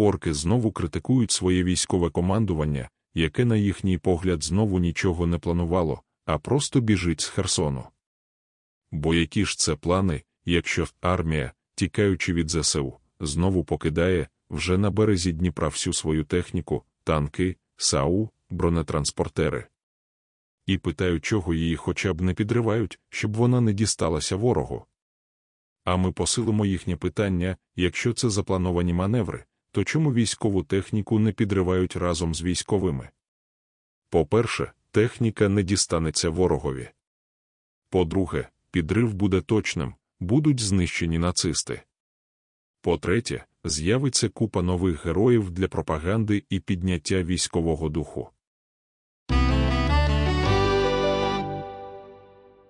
орки знову критикують своє військове командування, яке, на їхній погляд, знову нічого не планувало, а просто біжить з Херсону. Бо які ж це плани, якщо армія, тікаючи від ЗСУ, знову покидає вже на березі Дніпра всю свою техніку, танки, САУ, бронетранспортери. І питаю, чого її хоча б не підривають, щоб вона не дісталася ворогу. А ми посилимо їхнє питання, якщо це заплановані маневри, то чому військову техніку не підривають разом з військовими? По-перше, техніка не дістанеться ворогові. По-друге, підрив буде точним, будуть знищені нацисти. По-третє, з'явиться купа нових героїв для пропаганди і підняття військового духу.